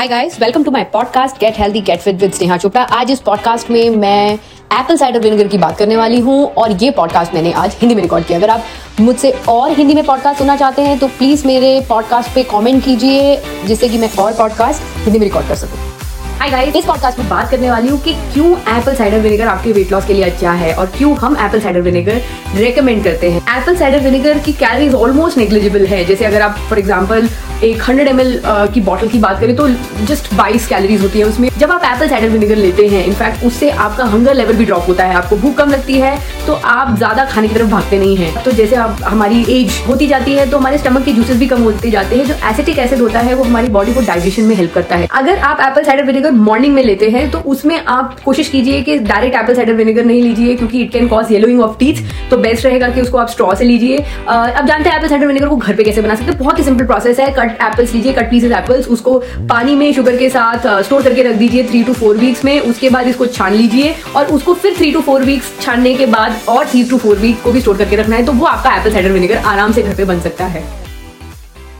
Hi guys welcome to my podcast get healthy get fit with Sneha Chopra आज इस podcast में मैं Apple cider vinegar की बात करने वाली हूँ और ये पॉडकास्ट मैंने आज हिंदी में रिकॉर्ड किया। अगर आप मुझसे और हिंदी में पॉडकास्ट सुनना चाहते हैं तो प्लीज़ मेरे पॉडकास्ट पे कमेंट कीजिए, जिससे कि मैं और पॉडकास्ट हिंदी में रिकॉर्ड कर सकूँ। हाय गाइस इस पॉडकास्ट में बात करने वाली हूँ कि क्यों एप्पल साइडर विनेगर आपके वेट लॉस के लिए अच्छा है और क्यों हम एप्पल साइडर विनेगर रेकमेंड करते हैं। एप्पल साइडर विनेगर की कैलोरीज ऑलमोस्ट नेग्लिजिबल है। जैसे अगर आप फॉर एग्ज़ाम्पल एक हंड्रेड एम की बॉटल की बात करें तो जस्ट बाईस कैलोरीज होती है उसमें। जब आप एप्पल साइडर विनेगर लेते हैं इनफैक्ट उससे आपका हंगर लेवल भी ड्रॉप होता है। आपको भूख कम लगती है तो आप ज़्यादा खाने की तरफ़ भागते नहीं है। तो जैसे आप, हमारी एज होती जाती है तो हमारे स्टमक के जूसेस भी कम होते जाते हैं। जो एसिटिक एसिड होता है, वो हमारी बॉडी को डाइजेशन में हेल्प करता है। अगर आप एप्पल साइडर विनेगर मॉर्निंग में लेते हैं तो उसमें आप कोशिश कीजिए कि डायरेक्ट एप्पल साइडर विनेगर नहीं लीजिए, क्योंकि it can cause yellowing of teeth तो बेस्ट रहेगा कि उसको आप स्ट्रॉ से लीजिए। अब जानते हैं एप्पल साइडर विनेगर को घर पे कैसे बना सकते हैं? बहुत ही सिंपल प्रोसेस है। कट एप्पल्स लीजिए कट पीसेस एप्पल्स उसको पानी में शुगर के साथ स्टोर करके रख दीजिए थ्री टू फोर वीक्स में। उसके बाद इसको छान लीजिए और उसको फिर थ्री टू फोर वीक्स छानने के बाद और थ्री टू फोर वीक को भी स्टोर करके रखना है। तो वो आपका एप्पल साइडर विनेगर आराम से घर पे बन सकता है।